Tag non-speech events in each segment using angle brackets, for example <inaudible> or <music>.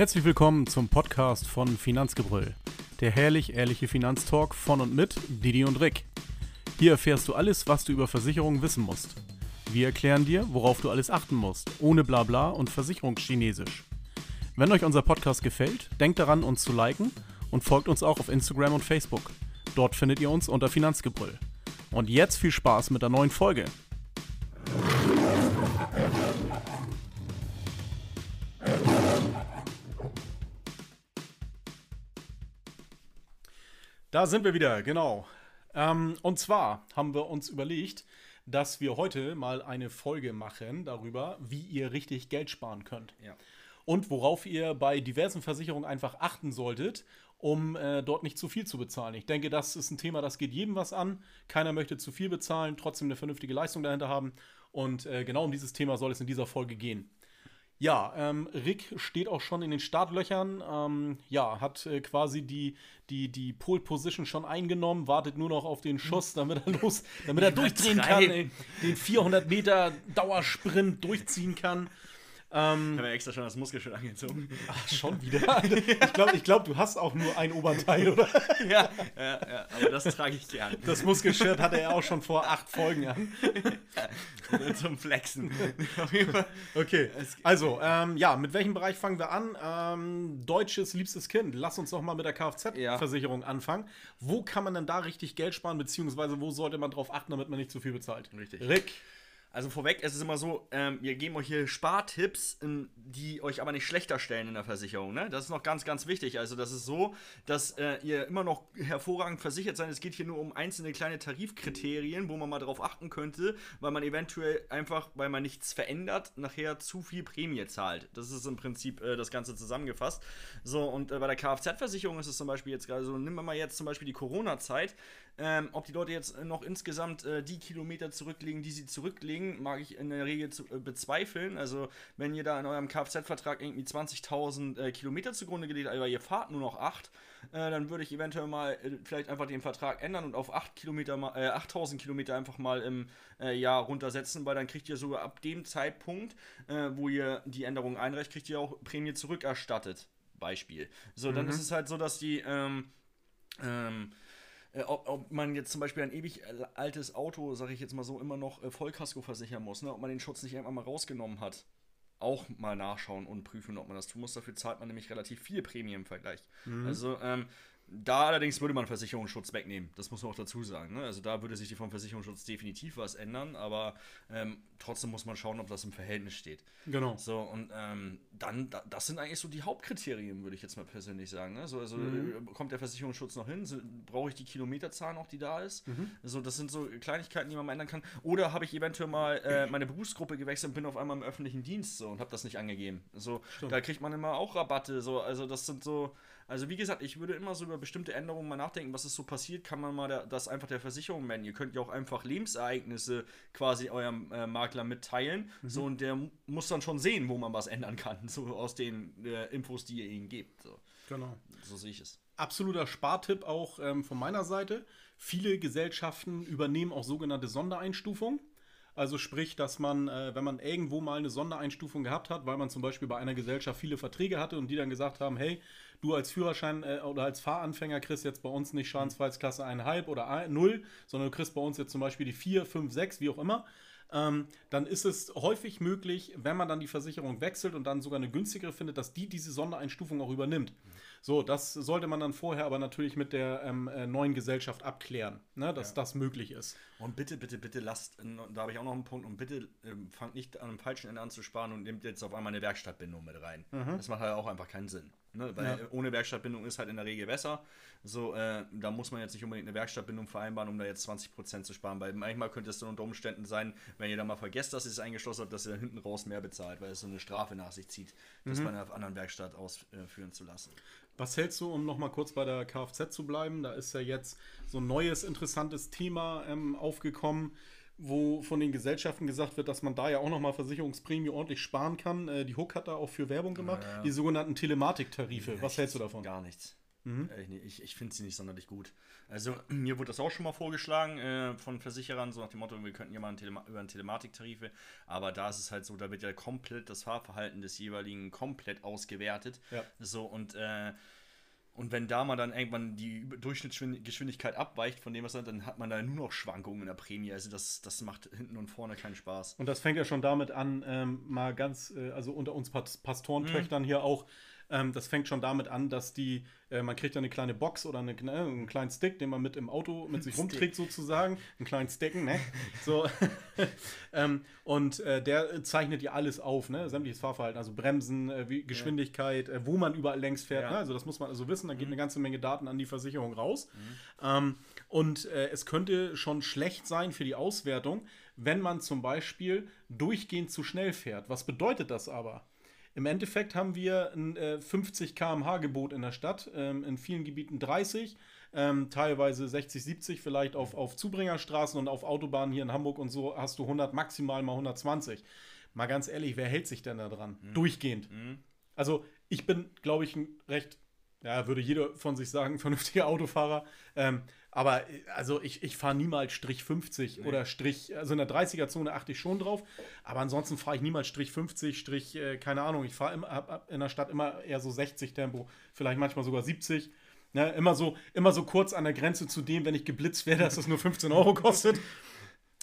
Herzlich willkommen zum Podcast von Finanzgebrüll. Der herrlich-ehrliche Finanztalk von und mit Didi und Rick. Hier erfährst du alles, was du über Versicherungen wissen musst. Wir erklären dir, worauf du alles achten musst, ohne Blabla und Versicherungschinesisch. Wenn euch unser Podcast gefällt, denkt daran, uns zu liken und folgt uns auch auf Instagram und Facebook. Dort findet ihr uns unter Finanzgebrüll. Und jetzt viel Spaß mit der neuen Folge. Da sind wir wieder, genau. Ähm, und zwar haben wir uns überlegt, dass wir heute mal eine Folge machen darüber, wie ihr richtig Geld sparen könnt. Ja. Und worauf ihr bei diversen Versicherungen einfach achten solltet, um äh, dort nicht zu viel zu bezahlen. Ich denke, das ist ein Thema, das geht jedem was an. Keiner möchte zu viel bezahlen, trotzdem eine vernünftige Leistung dahinter haben. Und äh, genau um dieses Thema soll es in dieser Folge gehen. Ja, ähm, Rick steht auch schon in den Startlöchern. Ähm, ja, hat äh, quasi die, die, die Pole Position schon eingenommen, wartet nur noch auf den Schuss, damit er los, damit er durchdrehen kann, ey, den 400 Meter Dauersprint durchziehen kann. Ähm, Haben wir extra schon das Muskelschild angezogen. <laughs> Ach, schon wieder? Ich glaube, ich glaub, du hast auch nur ein Oberteil, oder? <laughs> ja, ja, ja, aber das trage ich gern. Das Muskelshirt hatte er auch schon vor acht Folgen an. <laughs> Zum Flexen. okay, also, ähm, ja, mit welchem Bereich fangen wir an? Ähm, deutsches liebstes Kind. Lass uns doch mal mit der Kfz-Versicherung ja. anfangen. Wo kann man denn da richtig Geld sparen, beziehungsweise wo sollte man drauf achten, damit man nicht zu viel bezahlt? Richtig. Rick. Also vorweg, es ist immer so, ähm, wir geben euch hier Spartipps, ähm, die euch aber nicht schlechter stellen in der Versicherung. Ne? Das ist noch ganz, ganz wichtig. Also das ist so, dass äh, ihr immer noch hervorragend versichert seid. Es geht hier nur um einzelne kleine Tarifkriterien, wo man mal drauf achten könnte, weil man eventuell einfach, weil man nichts verändert, nachher zu viel Prämie zahlt. Das ist im Prinzip äh, das Ganze zusammengefasst. So, und äh, bei der Kfz-Versicherung ist es zum Beispiel jetzt gerade so, nehmen wir mal jetzt zum Beispiel die Corona-Zeit. Ähm, ob die Leute jetzt noch insgesamt äh, die Kilometer zurücklegen, die sie zurücklegen, mag ich in der Regel zu, äh, bezweifeln. Also, wenn ihr da in eurem Kfz-Vertrag irgendwie 20.000 äh, Kilometer zugrunde gelegt habt, aber ihr fahrt nur noch 8, äh, dann würde ich eventuell mal äh, vielleicht einfach den Vertrag ändern und auf 8 Kilometer, äh, 8.000 Kilometer einfach mal im Jahr runtersetzen, weil dann kriegt ihr sogar ab dem Zeitpunkt, wo ihr die Änderung einreicht, kriegt ihr auch Prämie zurückerstattet. Beispiel. So, dann mhm. ist es halt so, dass die. Ähm, ähm, äh, ob, ob, man jetzt zum Beispiel ein ewig äh, altes Auto, sage ich jetzt mal so, immer noch äh, Vollkasko versichern muss, ne? ob man den Schutz nicht einfach mal rausgenommen hat. Auch mal nachschauen und prüfen, ob man das tun muss. Dafür zahlt man nämlich relativ viel Prämie im Vergleich. Mhm. Also, ähm, da allerdings würde man Versicherungsschutz wegnehmen, das muss man auch dazu sagen. Ne? Also da würde sich vom Versicherungsschutz definitiv was ändern, aber ähm, trotzdem muss man schauen, ob das im Verhältnis steht. Genau. So, und ähm, dann, das sind eigentlich so die Hauptkriterien, würde ich jetzt mal persönlich sagen. Ne? So, also mhm. Äh, kommt der Versicherungsschutz noch hin? Brauche ich die Kilometerzahl noch, die da ist? Mhm. So, das sind so Kleinigkeiten, die man mal ändern kann. Oder habe ich eventuell mal äh, meine Berufsgruppe gewechselt und bin auf einmal im öffentlichen Dienst so und habe das nicht angegeben. So, da kriegt man immer auch Rabatte. So, also das sind so also wie gesagt, ich würde immer so über bestimmte Änderungen mal nachdenken, was ist so passiert, kann man mal der, das einfach der Versicherung melden. Ihr könnt ja auch einfach Lebensereignisse quasi eurem äh, Makler mitteilen. Mhm. So, und der muss dann schon sehen, wo man was ändern kann, <laughs> so aus den äh, Infos, die ihr ihnen gebt. So. Genau. So sehe ich es. Absoluter Spartipp auch ähm, von meiner Seite. Viele Gesellschaften übernehmen auch sogenannte Sondereinstufungen. Also sprich, dass man, äh, wenn man irgendwo mal eine Sondereinstufung gehabt hat, weil man zum Beispiel bei einer Gesellschaft viele Verträge hatte und die dann gesagt haben, hey, du als Führerschein äh, oder als Fahranfänger kriegst jetzt bei uns nicht Schadensfreiheitsklasse 1,5 oder 0, sondern du kriegst bei uns jetzt zum Beispiel die 4, 5, 6, wie auch immer. Ähm, dann ist es häufig möglich, wenn man dann die Versicherung wechselt und dann sogar eine günstigere findet, dass die diese Sondereinstufung auch übernimmt. So, das sollte man dann vorher aber natürlich mit der ähm, äh, neuen Gesellschaft abklären, ne, dass ja. das möglich ist. Und bitte, bitte, bitte lasst, da habe ich auch noch einen Punkt, und bitte ähm, fangt nicht an einem falschen Ende an zu sparen und nehmt jetzt auf einmal eine Werkstattbindung mit rein. Mhm. Das macht halt auch einfach keinen Sinn. Ne? Weil ja. ohne Werkstattbindung ist halt in der Regel besser. So, äh, da muss man jetzt nicht unbedingt eine Werkstattbindung vereinbaren, um da jetzt 20% zu sparen. Weil manchmal könnte es dann unter Umständen sein, wenn ihr da mal vergesst, dass ihr es eingeschlossen habt, dass ihr hinten raus mehr bezahlt, weil es so eine Strafe nach sich zieht, das mhm. bei einer anderen Werkstatt ausführen zu lassen. Was hältst du, um nochmal kurz bei der Kfz zu bleiben? Da ist ja jetzt so ein neues, interessantes Thema ähm, aufgekommen wo von den Gesellschaften gesagt wird, dass man da ja auch nochmal Versicherungsprämie ordentlich sparen kann. Äh, die Hook hat da auch für Werbung gemacht. Ja, ja. Die sogenannten Telematiktarife. Was hältst du davon? Gar nichts. Mhm. Ich, ich finde sie nicht sonderlich gut. Also, <clears throat> mir wurde das auch schon mal vorgeschlagen äh, von Versicherern, so nach dem Motto, wir könnten ja mal Telema über einen Telematiktarife, aber da ist es halt so, da wird ja komplett das Fahrverhalten des jeweiligen komplett ausgewertet. Ja. So, und äh, und wenn da mal dann irgendwann die Durchschnittsgeschwindigkeit abweicht von dem, was dann, dann hat man da nur noch Schwankungen in der Prämie. Also das, das macht hinten und vorne keinen Spaß. Und das fängt ja schon damit an, ähm, mal ganz, äh, also unter uns Pastorentöchtern mhm. hier auch, ähm, das fängt schon damit an, dass die, äh, man kriegt ja eine kleine Box oder eine, ne, einen kleinen Stick, den man mit im Auto mit sich <laughs> rumträgt sozusagen. Einen kleinen Stecken, ne? <laughs> So. <laughs> ähm, und äh, der zeichnet ja alles auf, ne? Sämtliches Fahrverhalten, also Bremsen, äh, wie, Geschwindigkeit, ja. Äh, wo man überall längs fährt. Ja. Ne? Also das muss man also wissen, da geht mhm. eine ganze Menge Daten an die Versicherung raus. Mhm. Ähm, und äh, es könnte schon schlecht sein für die Auswertung, wenn man zum Beispiel durchgehend zu schnell fährt. Was bedeutet das aber? Im Endeffekt haben wir ein äh, 50 km/h Gebot in der Stadt, ähm, in vielen Gebieten 30, ähm, teilweise 60, 70 vielleicht auf, auf Zubringerstraßen und auf Autobahnen hier in Hamburg und so hast du 100, maximal mal 120. Mal ganz ehrlich, wer hält sich denn da dran? Mhm. Durchgehend. Mhm. Also ich bin, glaube ich, ein recht, ja, würde jeder von sich sagen, <laughs> vernünftiger Autofahrer. Ähm, aber also ich, ich fahre niemals Strich 50 nee. oder Strich, also in der 30er-Zone achte ich schon drauf, aber ansonsten fahre ich niemals Strich 50, Strich, äh, keine Ahnung, ich fahre in der Stadt immer eher so 60 Tempo, vielleicht manchmal sogar 70. Ne, immer, so, immer so kurz an der Grenze zu dem, wenn ich geblitzt werde, dass das nur 15 Euro kostet.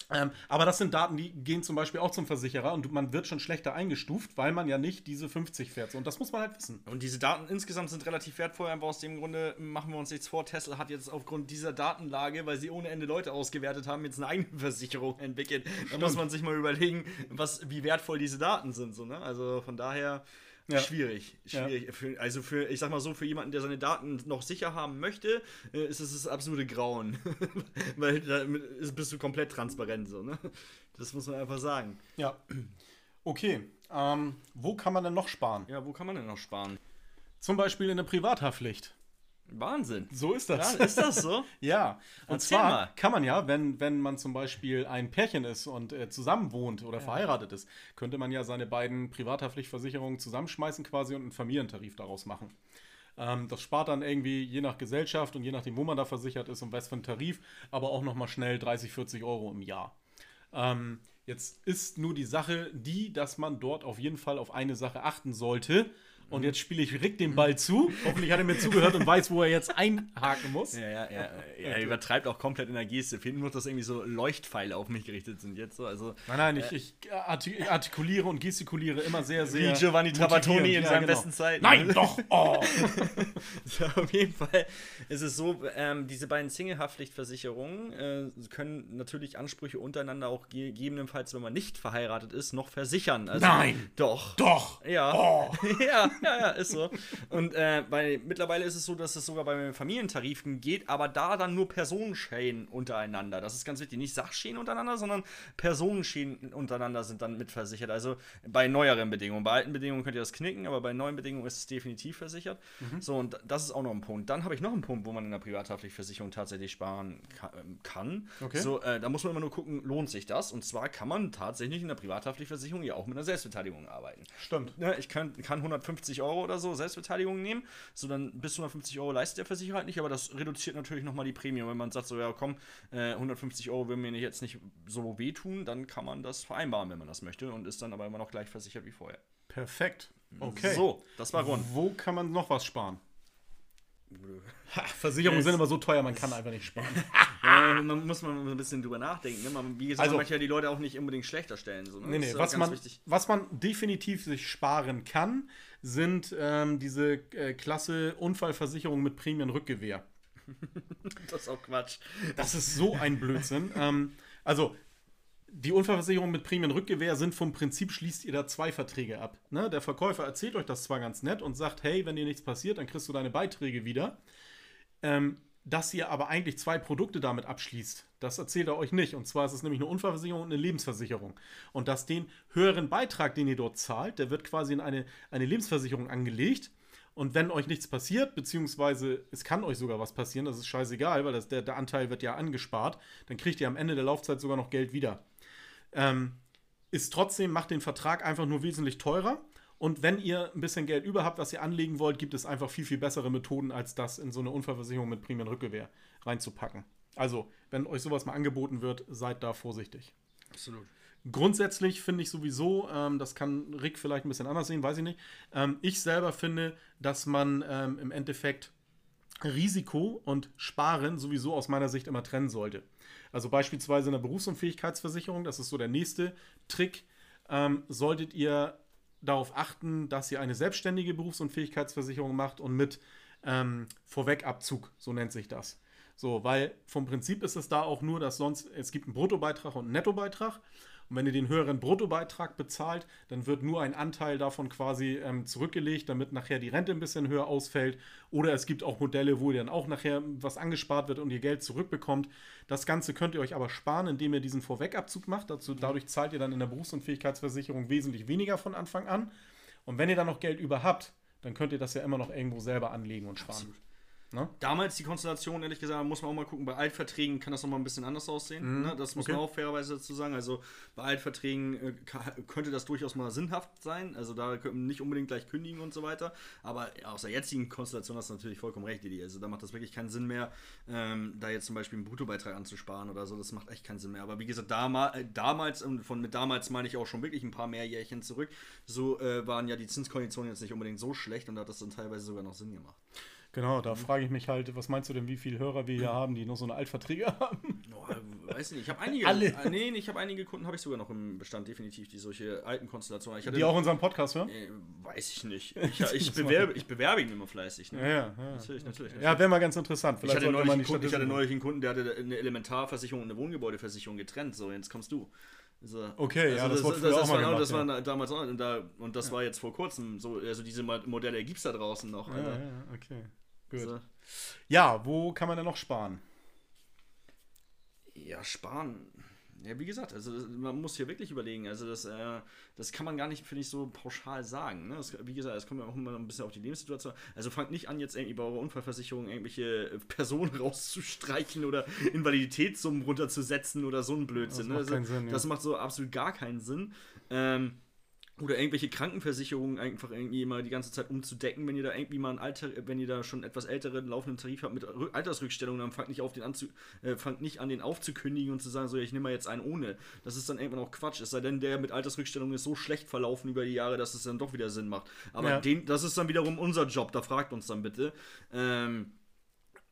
Ähm, aber das sind Daten, die gehen zum Beispiel auch zum Versicherer und man wird schon schlechter eingestuft, weil man ja nicht diese 50 fährt. Und das muss man halt wissen. Und diese Daten insgesamt sind relativ wertvoll, aber aus dem Grunde machen wir uns nichts vor. Tesla hat jetzt aufgrund dieser Datenlage, weil sie ohne Ende Leute ausgewertet haben, jetzt eine eigene <laughs> Versicherung entwickelt. Da muss man sich mal überlegen, was, wie wertvoll diese Daten sind. So, ne? Also von daher. Ja. Schwierig. Schwierig. Ja. Für, also für, ich sag mal so, für jemanden, der seine Daten noch sicher haben möchte, äh, ist es das absolute Grauen. <laughs> Weil da bist du komplett transparent so, ne? Das muss man einfach sagen. Ja. Okay. Ähm, wo kann man denn noch sparen? Ja, wo kann man denn noch sparen? Zum Beispiel in der Privathaftpflicht. Wahnsinn. So ist das. Ja, ist das so? <laughs> ja. Und Erzähl zwar mal. kann man ja, wenn, wenn man zum Beispiel ein Pärchen ist und äh, zusammen wohnt oder ja. verheiratet ist, könnte man ja seine beiden Privathaftpflichtversicherungen zusammenschmeißen quasi und einen Familientarif daraus machen. Ähm, das spart dann irgendwie je nach Gesellschaft und je nachdem, wo man da versichert ist und was für ein Tarif, aber auch nochmal schnell 30, 40 Euro im Jahr. Ähm, jetzt ist nur die Sache die, dass man dort auf jeden Fall auf eine Sache achten sollte. Und jetzt spiele ich Rick den Ball zu. Hoffentlich hat er mir <laughs> zugehört und weiß, wo er jetzt einhaken muss. Ja, ja, ja. <laughs> Er übertreibt auch komplett in der Geste. Fehlt nur, dass irgendwie so Leuchtpfeile auf mich gerichtet sind jetzt. So. Also, nein, nein, ich, ich artikuliere und gestikuliere immer sehr, sehr. Wie Giovanni Trapattoni in ja, seinen genau. besten Zeiten. Nein, doch! <laughs> Oh. so, auf jeden Fall ist es so, ähm, diese beiden Single-Haftpflichtversicherungen äh, können natürlich Ansprüche untereinander auch gegebenenfalls, wenn man nicht verheiratet ist, noch versichern. Also, nein! Doch! Doch! Ja. Oh. ja <laughs> ja, ja, ist so. Und äh, bei, mittlerweile ist es so, dass es sogar bei Familientarifen geht, aber da dann nur Personenschäden untereinander. Das ist ganz wichtig. Nicht Sachschäden untereinander, sondern Personenschäden untereinander sind dann mitversichert. Also bei neueren Bedingungen. Bei alten Bedingungen könnt ihr das knicken, aber bei neuen Bedingungen ist es definitiv versichert. Mhm. So, und das ist auch noch ein Punkt. Dann habe ich noch einen Punkt, wo man in der Privathaftpflichtversicherung tatsächlich sparen ähm, kann. Okay. So, äh, da muss man immer nur gucken, lohnt sich das? Und zwar kann man tatsächlich in der Privathaftpflichtversicherung ja auch mit einer Selbstbeteiligung arbeiten. Stimmt. Ne, ich kann, kann 150 150 Euro oder so Selbstbeteiligung nehmen. So dann bis 150 Euro leistet der Versicherer halt nicht, aber das reduziert natürlich nochmal die Prämie. wenn man sagt, so ja komm, äh, 150 Euro würden mir jetzt nicht so wehtun, dann kann man das vereinbaren, wenn man das möchte und ist dann aber immer noch gleich versichert wie vorher. Perfekt. Okay. So, das war rund. Wo kann man noch was sparen? Ha, Versicherungen sind immer so teuer, man kann einfach nicht sparen. <laughs> ja, man muss man ein bisschen drüber nachdenken. Ne? Man, wie gesagt, also, man möchte ja die Leute auch nicht unbedingt schlechter stellen. So, ne? Nee, nee, was man, was man definitiv sich sparen kann, sind ähm, diese äh, Klasse Unfallversicherung mit Prämienrückgewehr. <laughs> das ist auch Quatsch. Das ist so ein Blödsinn. ähm, also, die Unfallversicherung mit Prämienrückgewehr sind vom Prinzip, schließt ihr da zwei Verträge ab. Ne? Der Verkäufer erzählt euch das zwar ganz nett und sagt, hey, wenn dir nichts passiert, dann kriegst du deine Beiträge wieder. Ähm, dass ihr aber eigentlich zwei Produkte damit abschließt, das erzählt er euch nicht. Und zwar ist es nämlich eine Unfallversicherung und eine Lebensversicherung. Und dass den höheren Beitrag, den ihr dort zahlt, der wird quasi in eine, eine Lebensversicherung angelegt. Und wenn euch nichts passiert, beziehungsweise es kann euch sogar was passieren, das ist scheißegal, weil das, der, der Anteil wird ja angespart, dann kriegt ihr am Ende der Laufzeit sogar noch Geld wieder. Ähm, ist trotzdem, macht den Vertrag einfach nur wesentlich teurer Und wenn ihr ein bisschen Geld über habt, was ihr anlegen wollt, gibt es einfach viel, viel bessere Methoden, als das in so eine Unfallversicherung mit primären Rückgewehr reinzupacken. Also, wenn euch sowas mal angeboten wird, seid da vorsichtig. Absolut. Grundsätzlich finde ich sowieso, ähm, das kann Rick vielleicht ein bisschen anders sehen, weiß ich nicht. Ähm, ich selber finde, dass man ähm, im Endeffekt Risiko und Sparen sowieso aus meiner Sicht immer trennen sollte. Also beispielsweise in der Berufsunfähigkeitsversicherung, das ist so der nächste Trick, ähm, solltet ihr darauf achten, dass ihr eine selbstständige Berufsunfähigkeitsversicherung macht und mit ähm, Vorwegabzug, so nennt sich das. So, weil vom Prinzip ist es da auch nur, dass sonst, es gibt einen Bruttobeitrag und einen Nettobeitrag. Und wenn ihr den höheren Bruttobeitrag bezahlt, dann wird nur ein Anteil davon quasi ähm, zurückgelegt, damit nachher die Rente ein bisschen höher ausfällt. Oder es gibt auch Modelle, wo ihr dann auch nachher was angespart wird und ihr Geld zurückbekommt. Das Ganze könnt ihr euch aber sparen, indem ihr diesen Vorwegabzug macht. Dazu, dadurch zahlt ihr dann in der Berufsunfähigkeitsversicherung wesentlich weniger von Anfang an. Und wenn ihr dann noch Geld über habt, dann könnt ihr das ja immer noch irgendwo selber anlegen und sparen. Absolut. Ne? Damals die Konstellation, ehrlich gesagt, muss man auch mal gucken. Bei Altverträgen kann das nochmal ein bisschen anders aussehen. Mhm. Ne? Das muss okay. man auch fairerweise dazu sagen. Also bei Altverträgen äh, könnte das durchaus mal sinnhaft sein. Also da können nicht unbedingt gleich kündigen und so weiter. Aber aus der jetzigen Konstellation hast du natürlich vollkommen recht, Didi. Also da macht das wirklich keinen Sinn mehr, ähm, da jetzt zum Beispiel einen Bruttobeitrag anzusparen oder so. Das macht echt keinen Sinn mehr. Aber wie gesagt, dama äh, damals, und von mit damals meine ich auch schon wirklich ein paar mehr Jährchen zurück, so äh, waren ja die Zinskonditionen jetzt nicht unbedingt so schlecht und da hat das dann teilweise sogar noch Sinn gemacht. Genau, da frage ich mich halt, was meinst du denn, wie viele Hörer wir hier haben, die noch so eine Altverträge <laughs> haben? Oh, weiß nicht, ich habe einige. Alle. Äh, nee, ich habe einige Kunden, habe ich sogar noch im Bestand, definitiv, die solche alten Konstellationen. die auch unseren Podcast hören? Äh, weiß ich nicht. <laughs> Ich, ich, bewerbe, ich bewerbe ihn immer fleißig. Ne? Ja, ja, ja, Natürlich, natürlich. natürlich. Ja, wäre mal ganz interessant. Vielleicht ich hatte, neulich einen Kunden, ich hatte neulich einen Kunden, der hatte eine Elementarversicherung und eine Wohngebäudeversicherung getrennt. So, jetzt kommst du. So. Okay, also ja, das, das, das, das war, gemacht, das ja. war damals auch, und, da, und das ja. war jetzt vor kurzem so, also diese Modelle gibt es da draußen noch. Ja, ja, okay. Gut. So. Ja, wo kann man denn noch sparen? Ja, sparen. Ja, wie gesagt, also man muss hier wirklich überlegen. Also das, äh, das kann man gar nicht, finde ich, so pauschal sagen. Ne? Das, wie gesagt, es kommt ja auch immer ein bisschen auf die Lebenssituation. Also fangt nicht an, jetzt irgendwie bei eurer Unfallversicherung irgendwelche Personen <laughs> rauszustreichen oder Invaliditätssummen runterzusetzen oder so ein Blödsinn. Das, ne? macht, also, Sinn, ja. das macht so absolut gar keinen Sinn. Ähm, oder irgendwelche Krankenversicherungen einfach irgendwie mal die ganze Zeit umzudecken, wenn ihr da irgendwie mal ein Alter, wenn ihr da schon etwas älteren laufenden Tarif habt mit Altersrückstellungen, dann fangt nicht, auf den anzu, äh, fangt nicht an, den aufzukündigen und zu sagen, so, ich nehme mal jetzt einen ohne. Das ist dann irgendwann auch Quatsch. Es sei denn, der mit Altersrückstellungen ist so schlecht verlaufen über die Jahre, dass es dann doch wieder Sinn macht. Aber ja. den, das ist dann wiederum unser Job, da fragt uns dann bitte. Ähm,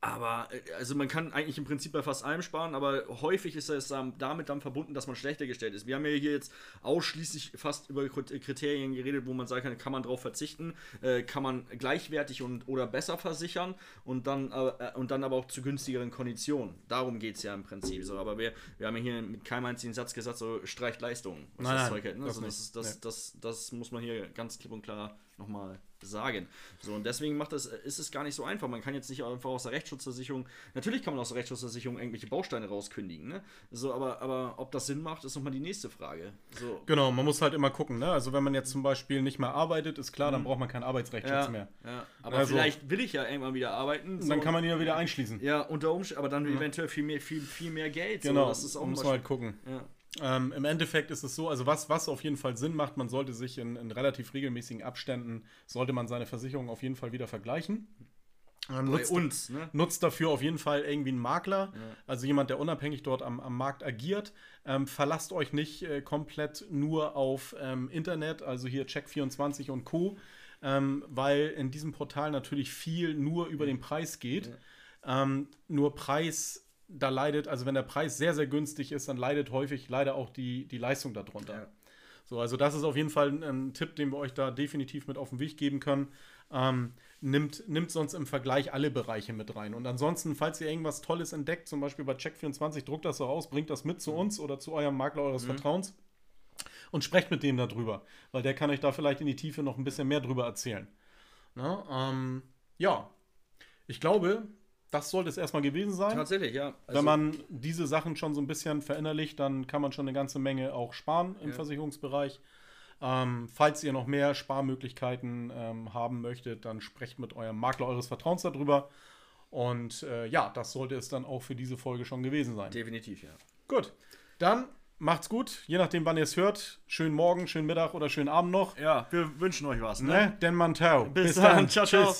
aber, äh, also man kann eigentlich im Prinzip bei fast allem sparen, aber häufig ist es damit dann verbunden, dass man schlechter gestellt ist. Wir haben ja hier jetzt ausschließlich fast über Kriterien geredet, wo man sagen kann, kann man darauf verzichten, äh, kann man gleichwertig und oder besser versichern und dann, äh, und dann aber auch zu günstigeren Konditionen. Darum geht es ja im Prinzip so. Aber wir, wir haben ja hier mit keinem einzigen Satz gesagt, so streicht Leistungen. Nein, das Zeug hält. Ne? Also das, das, das, das, muss man hier ganz klipp und klar nochmal sagen. So, und deswegen macht das, ist es gar nicht so einfach. Man kann jetzt nicht einfach aus der Rechtsschutzversicherung, natürlich kann man aus der Rechtsschutzversicherung irgendwelche Bausteine rauskündigen, ne? So, aber, aber ob das Sinn macht, ist nochmal die nächste Frage. So. Genau, man muss halt immer gucken, ne? Also wenn man jetzt zum Beispiel nicht mehr arbeitet, ist klar, dann mhm. braucht man keinen Arbeitsrechtsschutz ja, mehr. Ja. Aber also, vielleicht will ich ja irgendwann wieder arbeiten. So. Dann kann man ihn ja wieder einschließen. Ja, unter Umständen, aber dann mhm. eventuell viel mehr, viel, viel mehr Geld. Genau, so, das ist auch muss man halt gucken. Ja. Ähm, Im Endeffekt ist es so, also was, was auf jeden Fall Sinn macht, man sollte sich in, in relativ regelmäßigen Abständen, sollte man seine Versicherung auf jeden Fall wieder vergleichen. Ähm, nutzt, uns, ne? nutzt dafür auf jeden Fall irgendwie einen Makler, ja. also jemand, der unabhängig dort am, am Markt agiert. Ähm, verlasst euch nicht äh, komplett nur auf ähm, Internet, also hier Check24 und Co., ähm, weil in diesem Portal natürlich viel nur über den Preis geht. Ja. Ähm, nur Preis da leidet, also wenn der Preis sehr, sehr günstig ist, dann leidet häufig leider auch die, die Leistung darunter. Ja. So, also das ist auf jeden Fall ein, ein, Tipp, den wir euch da definitiv mit auf den Weg geben können. Ähm, nimmt, nimmt sonst im Vergleich alle Bereiche mit rein. Und ansonsten, falls ihr irgendwas Tolles entdeckt, zum Beispiel bei Check24, druckt das so aus, bringt das mit zu mhm. uns oder zu eurem Makler eures mhm. Vertrauens und sprecht mit dem darüber, weil der kann euch da vielleicht in die Tiefe noch ein bisschen mehr drüber erzählen. Na, ähm, ja, ich glaube, das sollte es erstmal gewesen sein. Tatsächlich, ja. Also Wenn man diese Sachen schon so ein bisschen verinnerlicht, dann kann man schon eine ganze Menge auch sparen im ja. Versicherungsbereich. Ähm, falls ihr noch mehr Sparmöglichkeiten ähm, haben möchtet, dann sprecht mit eurem Makler eures Vertrauens darüber. Und äh, ja, das sollte es dann auch für diese Folge schon gewesen sein. Definitiv, ja. Gut, dann macht's gut. Je nachdem, wann ihr es hört. Schönen Morgen, schönen Mittag oder schönen Abend noch. Ja, wir wünschen euch was, ne? Ne? Denn man tau. Bis dann. Ciao, ciao.